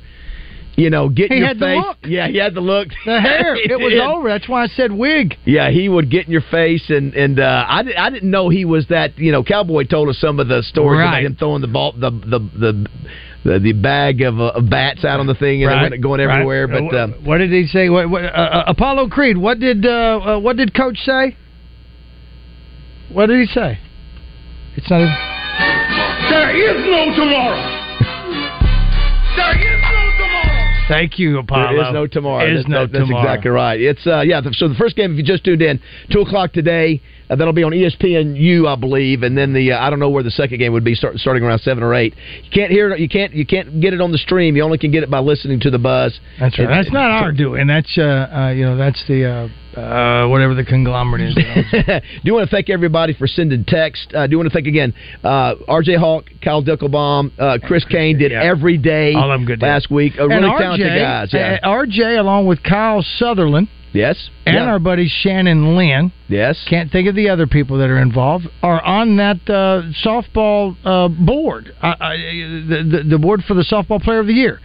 You know, get in He your had the face. look. Yeah, he had the look. The hair. It was did. over. That's why I said wig. Yeah, he would get in your face, and and uh, I did, I didn't know he was that. You know, Cowboy told us some of the stories Right. about him throwing the ball, the the the. The, the bag of, uh, bats out on the thing and Right, it went going right. everywhere, but Uh, um, what did he say? What, what, uh, uh, Apollo Creed. What did uh, uh, what did Coach say? What did he say? It's not even. There is no tomorrow. There is no tomorrow. Thank you, Apollo. There is no tomorrow. There is That- no that- that's tomorrow. exactly right. It's uh, yeah. So the first game, if you just tuned in, two o'clock today. Uh, that'll be on ESPNU, I believe, and then the uh, I don't know where the second game would be, start, starting around seven or eight. You can't hear it. You can't you can't get it on the stream. You only can get it by listening to the buzz. That's right. And- That's not our doing. That's uh, uh, you know that's the uh, uh, whatever the conglomerate is. do you want to thank everybody for sending text? Uh, do you want to thank again uh, R.J. Hawk, Kyle Dickelbaum, uh, Chris Kane did every day All them good last week. Uh, really RJ, talented guys. Yeah. uh, RJ, along with Kyle Sutherland. Yes. And Yeah. our buddy Shannon Lynn. Yes. Can't think of the other people that are involved. Are on that uh, softball uh, board. Uh, uh, the, the the board for the softball player of the year.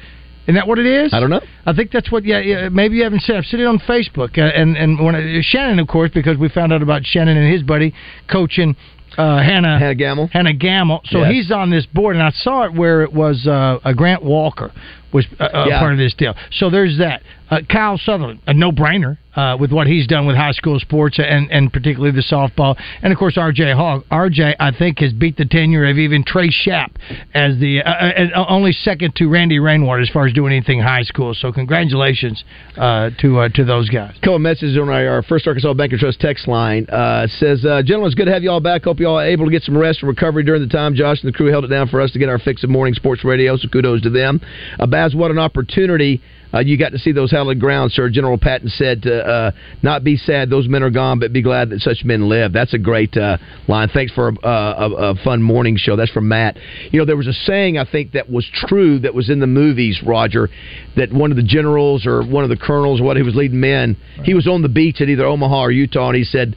Isn't that what it is? I don't know. I think that's what. Yeah, yeah maybe you haven't seen. I've seen it on Facebook, uh, and and when I, Shannon, of course, because we found out about Shannon and his buddy coaching uh, Hannah Hannah Gamble. Hannah Gamble. So Yes. he's on this board, and I saw it where it was uh, a Grant Walker was uh, a Yeah. part of this deal. So there's that. Uh, Kyle Sutherland, a no-brainer uh, with what he's done with high school sports and and particularly the softball, and of course R.J. Hogg. R.J. I think has beat the tenure of even Trey Shapp as the uh, uh, and only second to Randy Rainwater as far as doing anything high school. So congratulations uh, to uh, to those guys. couple messages on our, First Arkansas Bank and Trust text line. Uh, says, uh, gentlemen, it's good to have you all back. Hope you all are able to get some rest and recovery during the time Josh and the crew held it down for us to get our fix of morning sports radio. So kudos to them. Uh, Baz, what an opportunity. Uh, you got to see those hallowed grounds, sir. General Patton said to uh, not be sad those men are gone, but be glad that such men live. That's a great uh, line. Thanks for a, a, a fun morning show. That's from Matt. You know, there was a saying I think that was true that was in the movies, Roger, that one of the generals or one of the colonels, or what he was leading men, he was on the beach at either Omaha or Utah, and he said,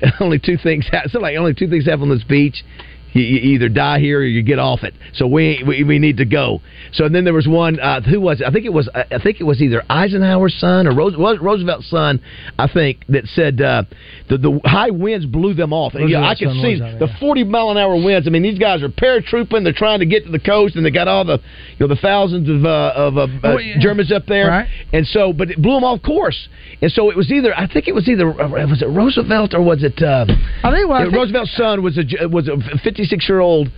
only two things happen. So like only two things happen on this beach. You, you either die here or you get off it. So we we, we need to go. So then there was one. Uh, who was it? I think it was. I think it was either Eisenhower's son or Rose, Roosevelt's son. I think that said uh, the the high winds blew them off. And, yeah, I could see out, the forty mile an hour winds. I mean, these guys are paratrooping. They're trying to get to the coast, and they got all the you know the thousands of uh, of uh, Oh, uh, yeah. Germans up there. Right. And so, but it blew them off course. And so it was either. I think it was either. uh, Was it Roosevelt or was it? Uh, I think, well, I yeah, think- Roosevelt's son was a was a 56 year old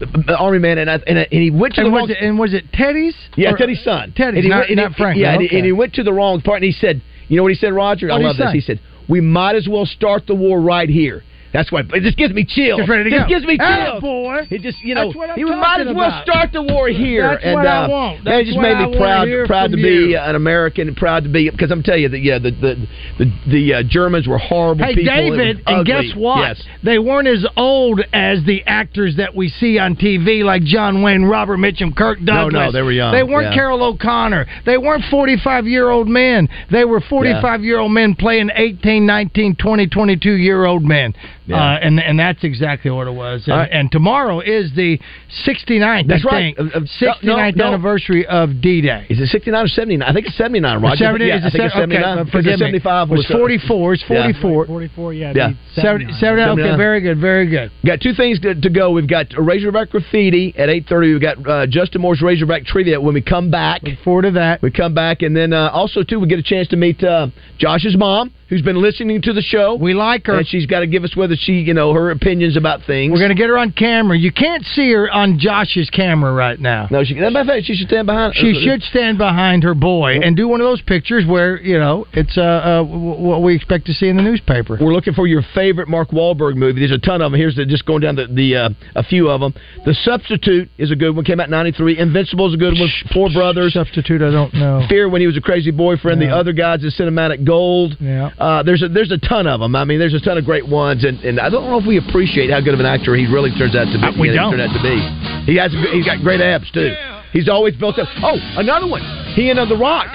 uh, army man, and I, and, I, and he went to And the was wrong. it and was it Teddy's? yeah, Or- Teddy's son. Teddy's, and he not, and not he, Franklin. Yeah, and he- and he went to the wrong part, and he said, "You know what he said, Roger? I What'd he love this." He said, "We might as well start the war right here." That's why it just gives me chills. Just ready to just go. gives me chills. boy. It just you know That's what I'm he might as well about. start the war here. That's and what I uh, want. that That's just what made I me proud proud to from be you. an American and proud to be because I'm telling you that yeah the the the, the uh, Germans were horrible Hey, people. It David, and guess what? Yes. They weren't as old as the actors that we see on TV, like John Wayne, Robert Mitchum, Kirk No, Douglas. no, they were young, They weren't yeah. Carroll O'Connor. They weren't 45 year old men. They were 45 year old men playing 18, 19, 20, 22 year old men. Yeah. Uh, and and that's exactly what it was. And, All right. and tomorrow is the 69th, That's I right. think, Of- of- 69th no, no. anniversary of D Day. Is it 69 or 79? I think it's 79, Roger. 70, yeah, is I it think it's se- okay, 79. uh, because forgive 75 was was uh, 44. It's yeah. 44. 44, yeah. Yeah. 70, 79, okay, very good, very good. Got two things to, to go. We've got Razorback Graffiti at 8.30. We've got uh, Justin Moore's Razorback Trivia when we come back. Look forward to that. We come back. And then uh, also, too, we get a chance to meet uh, Josh's mom, who's been listening to the show. We like her. And she's got to give us whether she, you know, her opinions about things. We're going to get her on camera. You can't see her on Josh's camera right now. No, she, matter of fact, she should stand behind She should stand behind her boy and do one of those pictures where you know it's uh, uh what we expect to see in the newspaper. We're looking for your favorite Mark Wahlberg movie. There's a ton of them. Here's the, just going down the, the uh, a few of them. The Substitute is a good one. Came out in '93. Invincible is a good one. Four Brothers. Substitute. I don't know. Fear when he was a crazy boyfriend. The other guys is Cinematic Gold. Yeah. Uh, there's a there's a ton of them. I mean, there's a ton of great ones, and, and I don't know if we appreciate how good of an actor he really turns out to be. Uh, we don't. turned out to be. He has he's got great abs too. He's always built up. Oh, another one. He and uh, The Rock.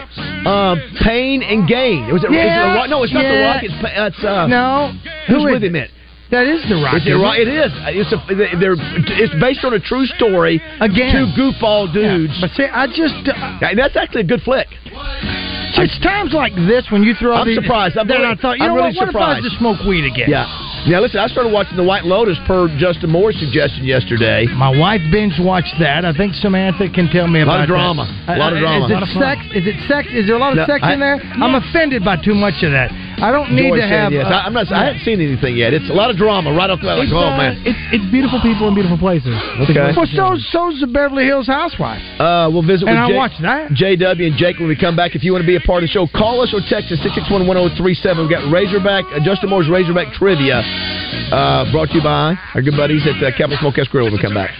Um, Pain and Gain. Was it Yeah, The Rock? No, it's not The. Rock. It's, it's uh, No. Who's Who is with him it? That is the Rock. Is it right? It is. It's a. They're. It's based on a true story. Again. two goofball dudes. But see, I just uh, Yeah, that's actually a good flick. it's times like this when you throw. I'm these, surprised. I'm really- I thought, you I'm know really what? What if I surprised. to smoke weed again? Yeah. Now listen, I started watching The White Lotus per Justin Moore's suggestion yesterday. My wife binge watched that. I think Samantha can tell me A lot about of drama. that. A lot of drama. Is it sex? Is it sex? Is there a lot of No, sex I- in there? I'm offended by too much of that. I don't need Joy to have. yes. uh, I, I'm not. I haven't seen anything yet. It's a lot of drama right off the bat. Like, It's, oh uh, man. It's, it's beautiful people in beautiful places. Okay. Well, so so's the Beverly Hills Housewife. Uh, we'll visit And with I watched that. JW and Jake when we come back. If you want to be a part of the show, call us or text us 661-1037. We've got Razorback, uh, Justin Moore's Razorback Trivia, uh, brought to you by our good buddies at uh, Capital Smokehouse Grill. When we come back.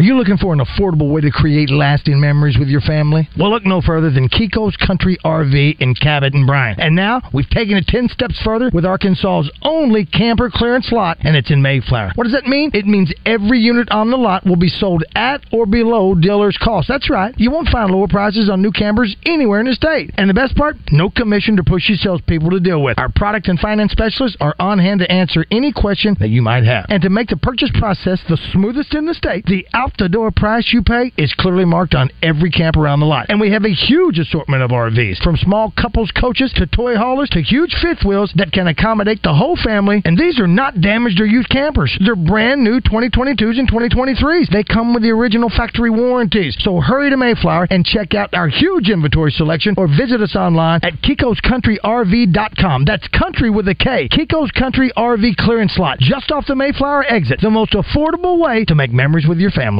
Are you looking for an affordable way to create lasting memories with your family? Well, look no further than Kiko's Country RV in Cabot and Bryant. And now we've taken it 10 steps further with Arkansas's only camper clearance lot, and it's in Mayflower. What does that mean? It means every unit on the lot will be sold at or below dealer's cost. That's right. You won't find lower prices on new campers anywhere in the state. And the best part? No commission to pushy salespeople to deal with. Our product and finance specialists are on hand to answer any question that you might have. And to make the purchase process the smoothest in the state, the out the door price you pay is clearly marked on every camper around the lot. And we have a huge assortment of RVs, from small couples coaches to toy haulers to huge fifth wheels that can accommodate the whole family. And these are not damaged or used campers. They're brand new 2022s and 2023s. They come with the original factory warranties. So hurry to Mayflower and check out our huge inventory selection or visit us online at kikoscountryrv.com. That's country with a K. Kiko's Country RV clearance lot just off the Mayflower exit. The most affordable way to make memories with your family.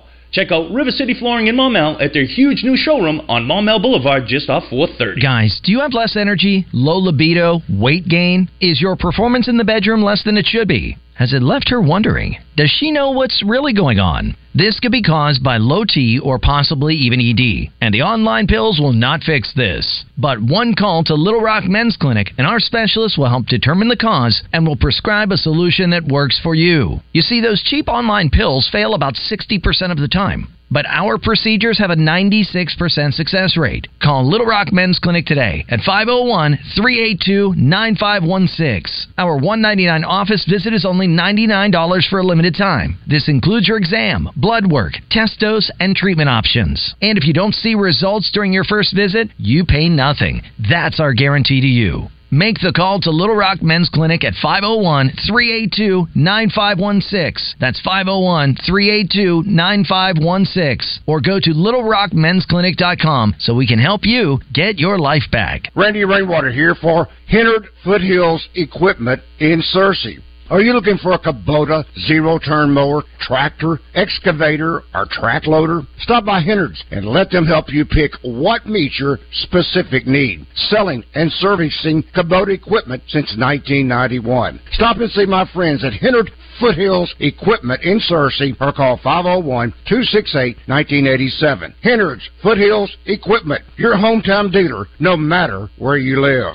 Check out River City Flooring in Maumelle at their huge new showroom on Maumelle Boulevard just off 430. Guys, do you have less energy, low libido, weight gain? Is your performance in the bedroom less than it should be? Has it left her wondering? Does she know what's really going on? This could be caused by low T or possibly even ED, and the online pills will not fix this. But one call to Little Rock Men's Clinic, and our specialists will help determine the cause and will prescribe a solution that works for you. You see, those cheap online pills fail about 60% of the time. But our procedures have a 96% success rate. Call Little Rock Men's Clinic today at 501 382 9516. Our 199 office visit is only $99 for a limited time. This includes your exam, blood work, test dose, and treatment options. And if you don't see results during your first visit, you pay nothing. That's our guarantee to you. Make the call to Little Rock Men's Clinic at 501 382 9516. That's 501 382 9516. Or go to littlerockmensclinic.com so we can help you get your life back. Randy Rainwater here for Hennard Foothills Equipment in Searcy. Are you looking for a Kubota zero turn mower, tractor, excavator, or track loader? Stop by Hennard's and let them help you pick what meets your specific need. Selling and servicing Kubota equipment since 1991. Stop and see my friends at Hennard Foothills Equipment in Searcy or call 501-268-1987. Hennard's Foothills Equipment, your hometown dealer, no matter where you live.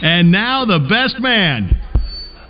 And now the best man.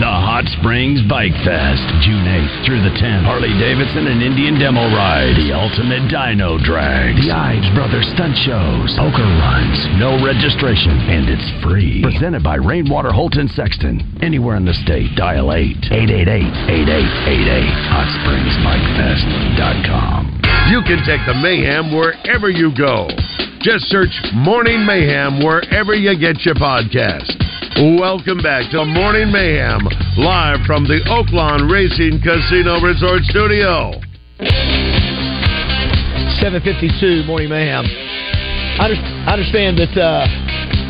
The Hot Springs Bike Fest, June 8th through the 10th. Harley Davidson and Indian Demo Ride. The Ultimate Dyno Drag, The Ives Brothers Stunt Shows. Poker Runs. No registration. And it's free. Presented by Rainwater Holt and Sexton. Anywhere in the state, dial 8 888 8888. HotSpringsBikeFest.com. You can take the mayhem wherever you go. Just search Morning Mayhem wherever you get your podcast. Welcome back to Morning Mayhem, live from the Oaklawn Racing Casino Resort Studio. 752 Morning Mayhem. I, under, I understand that, uh,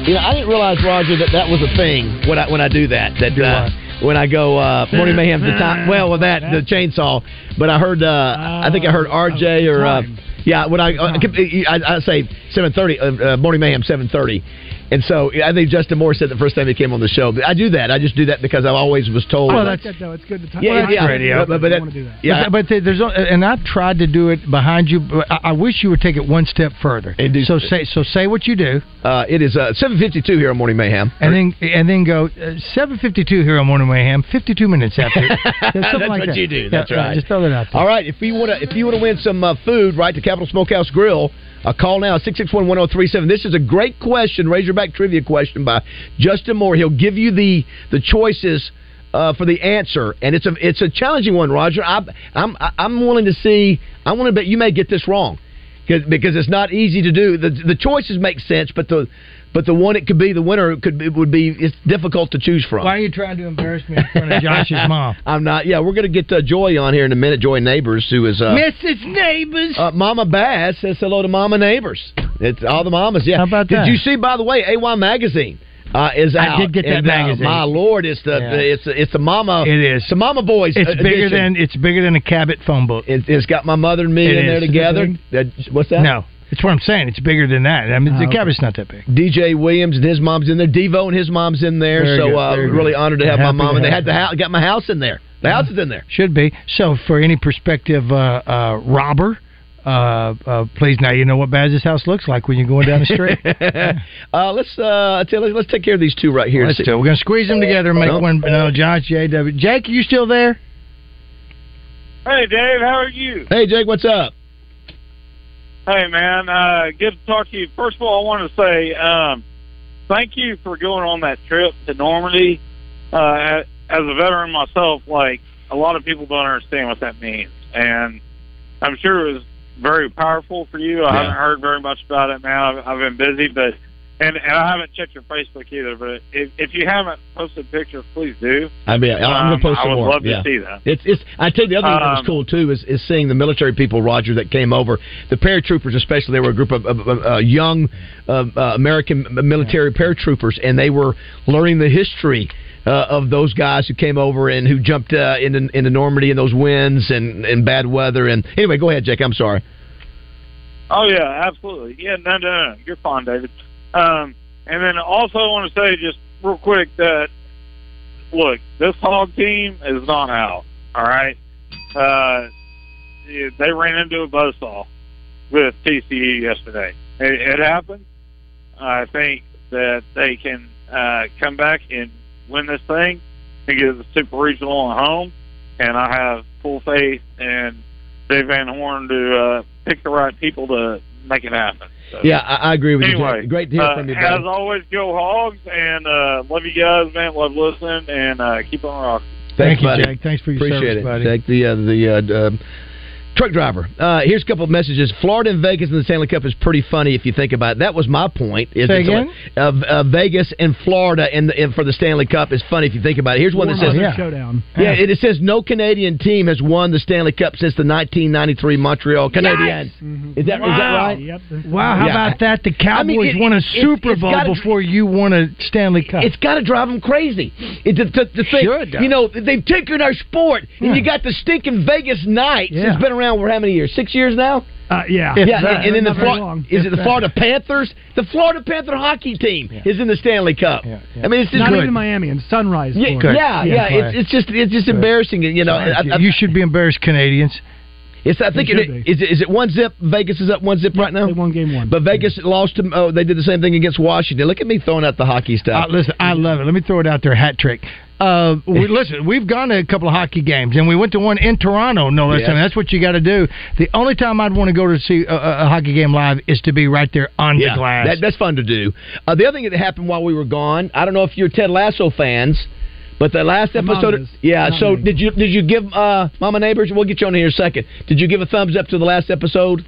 you know, I didn't realize, Roger, that that was a thing when I, when I do that. That uh, when I go uh, Morning Mayhem's the time. Well, with that, the chainsaw. But I heard, uh, I think I heard RJ or. Uh, yeah, when I uh, I, I say seven thirty, uh, uh, morning mayhem seven thirty, and so I think Justin Moore said the first time he came on the show. But I do that. I just do that because I always was told. Oh, that's good though. It's good to talk. Yeah, well, yeah, radio. But, but, that, yeah, but, but there's and I've tried to do it behind you. But I, I wish you would take it one step further. And do so say so say what you do. Uh, it is uh, seven fifty two here on Morning Mayhem, and then and then go uh, seven fifty two here on Morning Mayhem. Fifty two minutes after. That's like what that. you do. That's Yeah, right. Just throw that out. There. All right, if you want to, if you want to win some uh, food, right to Capital Smokehouse Grill, uh, call now six six one one zero three seven. This is a great question, Razorback trivia question by Justin Moore. He'll give you the the choices. Uh, for the answer, and it's a it's a challenging one, Roger. I, I'm I'm willing to see. I want to bet you may get this wrong, because because it's not easy to do. The the choices make sense, but the but the one it could be the winner could be, would be it's difficult to choose from. Why are you trying to embarrass me in front of Josh's mom? I'm not. Yeah, we're going to get uh, Joy on here in a minute. Joy Neighbors, who is uh, Mrs. Neighbors. uh, Mama Baz says hello to Mama Neighbors. It's all the mamas. Yeah. How about that? Did you see? By the way, AY magazine. Uh, is I did get that And, uh, magazine. my lord, it's the Yeah. it's it's the mama. It is. It's the Mama Boys. It's uh, bigger than it's bigger than a Cabot phone book. It, it's got my mother and me It in there together. That, what's that? No, it's what I'm saying. It's bigger than that. I mean, Oh, the okay. Cabot's not that big. DJ Williams and his mom's in there. Devo and his mom's in there. Very so good, uh, very good. really honored to have my mom. And they had the house, got my house in there. The house is in there. Should be. So, for any prospective uh, uh, robber, uh, uh, please now you know what Baz's house looks like when you're going down the street. uh, let's uh, tell let's take care of these two right here. Let's do. We're going to squeeze them together and make Nope. one. No, Josh, JW. Jake, are you still there? Hey, Dave, how are you? Hey, Jake, what's up? Hey, man, uh, good to talk to you. First of all, I want to say um, thank you for going on that trip to Normandy. Uh, as a veteran myself, like a lot of people don't understand what that means, and I'm sure it was very powerful for you. I Yeah. haven't heard very much about it now. I've, I've been busy, but and and I haven't checked your Facebook either. But if if you haven't posted pictures, please do. I mean, I'm Um, going to post I would more. love to see that. It's, it's. I tell you, the other thing that was Um, cool too is, is seeing the military people, Roger, that came over. The paratroopers, especially, they were a group of, of, of uh, young uh, uh, American military paratroopers, and they were learning the history. Uh, of those guys who came over and who jumped uh, into, into Normandy in those winds and, and bad weather and anyway, go ahead, Jake. I'm sorry. Oh yeah, absolutely. Yeah, no, no, no. You're fine, David. Um, and then also I want to say just real quick that look, this hog team is not out. All right. Uh, they ran into a buzzsaw with TCU yesterday. It, it happened. I think that they can uh, come back and win this thing and get the Super Regional at home. And I have full faith in Dave Van Horn to uh, pick the right people to make it happen. So, Yeah, I, I agree with anyway, you. Jake. Great to hear uh, from you, As always, go Hogs, and uh, love you guys, man. Love listening, and uh, keep on rocking. Thank you, buddy. Jake. Thanks for your Appreciate service, it. buddy. Jake, the uh, the uh, um, truck driver. Uh, here's a couple of messages. Florida and Vegas in the Stanley Cup is pretty funny if you think about it. That was my point. Is Say again? like, uh, uh, Vegas and Florida in the, in, for the Stanley Cup is funny if you think about it. Here's one that says Warm-up showdown. Yeah, it, it says no Canadian team has won the Stanley Cup since the 1993 Montreal Canadiens. Is that is that right? Yep. Wow, how Yeah. about that? The Cowboys I mean, it- won a it's- Super it's Bowl gotta- before you won a Stanley Cup. It's got to drive them crazy. It, to, to, to think, Should. you know, they've taken our sport, and Yeah. you got the stinking Vegas Knights. Yeah. It's been around for how many years? Six years now. Uh, yeah. If yeah, that. and, and then the Not very Flor- long. is If it the that. Florida Panthers? The Florida Panther hockey team is in the Stanley Cup. Yeah, yeah. I mean, it's just Not good. even Miami and Sunrise. yeah, yeah, Yeah, yeah. It's, it's just it's just Good. embarrassing. You know, I, I, you should be embarrassed, Canadians. it's, I think It it, should be. is it, is it one zip. Vegas is up one zip right now. They won game one. But Vegas lost to. Oh, they did the same thing against Washington. Look at me throwing out the hockey stuff. Uh, listen, I love it. Let me throw it out there, hat trick. Uh, we, listen, we've gone to a couple of hockey games, and we went to one in Toronto. No less. Yes. I mean, that's what you got to do. The only time I'd want to go to see a, a, a hockey game live is to be right there on the glass. That, that's fun to do. Uh, the other thing that happened while we were gone, I don't know if you're Ted Lasso fans, but the last episode, mom is. yeah. Not so did you did you give uh, Mama Neighbors? We'll get you on here in a second. Did you give a thumbs up to the last episode?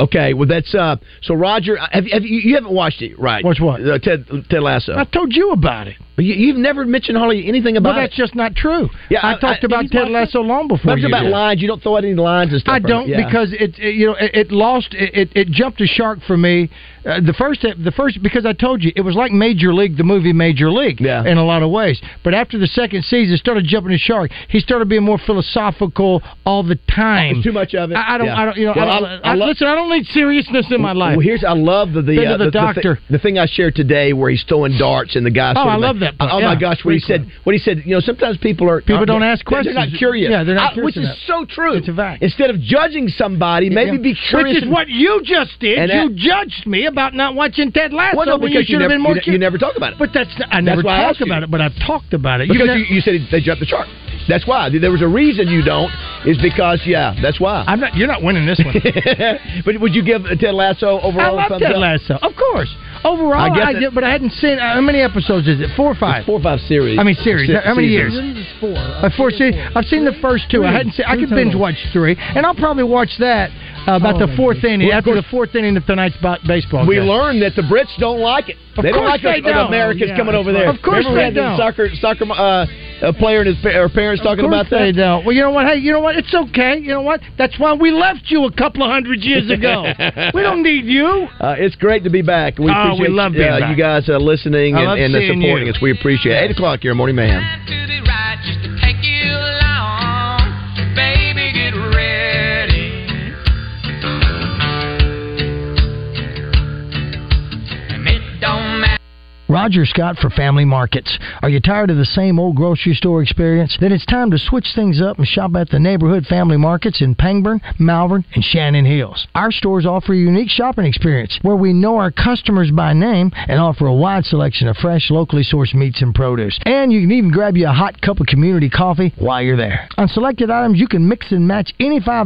Okay, well that's uh. So Roger, have, you- have you you haven't watched it, right? Watch what? Uh, Ted Ted Lasso. I told you about it. But you, you've never mentioned hardly anything about Well, that's it. just not true. Yeah, I, I- talked I- about Ted Lasso long before you about did. lines. You don't throw out any lines and stuff. I don't Yeah. because it, it you know it, it lost it, it it jumped a shark for me. Uh, the first the first because I told you it was like Major League the movie Major League Yeah. in a lot of ways. But after the second season, started jumping a shark. He started being more philosophical all the time. Too much of it. I, I don't Yeah. I don't you know Well, I don't, I- I, listen. I don't need seriousness in my life. Well, here's I love the the, uh, the the, doctor. thi- the thing I shared today where he's throwing darts and the guy. Oh, I love like- that part, Oh my gosh, what he said. What he said. You know, sometimes people are People don't ask they're- They're not questions. curious. Yeah, they're not curious Which is so true. It's a fact. Instead of judging somebody, maybe Yeah. be curious. Which is and- what you just did. You judged me about not watching Ted Lasso Well, no, when you because you should have never- been more. you you never talk about it. But that's I never why I talk you. about it. But I've talked about it. Because You've you, you said they jumped the shark. That's why. There was a reason you don't. Is because yeah, that's why. I'm not. You're not winning this one. but would you give Ted Lasso overall? I a love Ted up? Lasso, of course. Overall, I I, guess it- did, but I hadn't seen. Uh, how many episodes is it? Four or five? It's four or five series. I mean, series. Se- how many years? seasons. Four. Uh, four series. I've seen the first two. I Three. hadn't seen. I Three could binge watch three, and I'll probably watch that uh, about Oh, the fourth inning. Well, of after the fourth inning of tonight's baseball We game. learned that the Brits don't like it. Of they don't like they us, don't. Americans Yeah, coming over there. Of course Remember we they had the don't. Soccer, soccer uh, uh, player and his pa- or parents talking of course about that. they don't. Well, you know what? Hey, you know what? It's okay. You know what? That's why we left you a couple of hundred years ago. we don't need you. Uh, it's great to be back. We Oh, we appreciate love being uh, back. you guys uh, listening I and, and uh, supporting you. us. We appreciate it. 8 o'clock here, Morning Mayhem. Roger Scott for Family Markets. Are you tired of the same old grocery store experience? Then it's time to switch things up and shop at the neighborhood family markets in Pangburn, Malvern, and Shannon Hills. Our stores offer a unique shopping experience where we know our customers by name and offer a wide selection of fresh, locally sourced meats and produce. And you can even grab you a hot cup of community coffee while you're there. On selected items, you can mix and match any five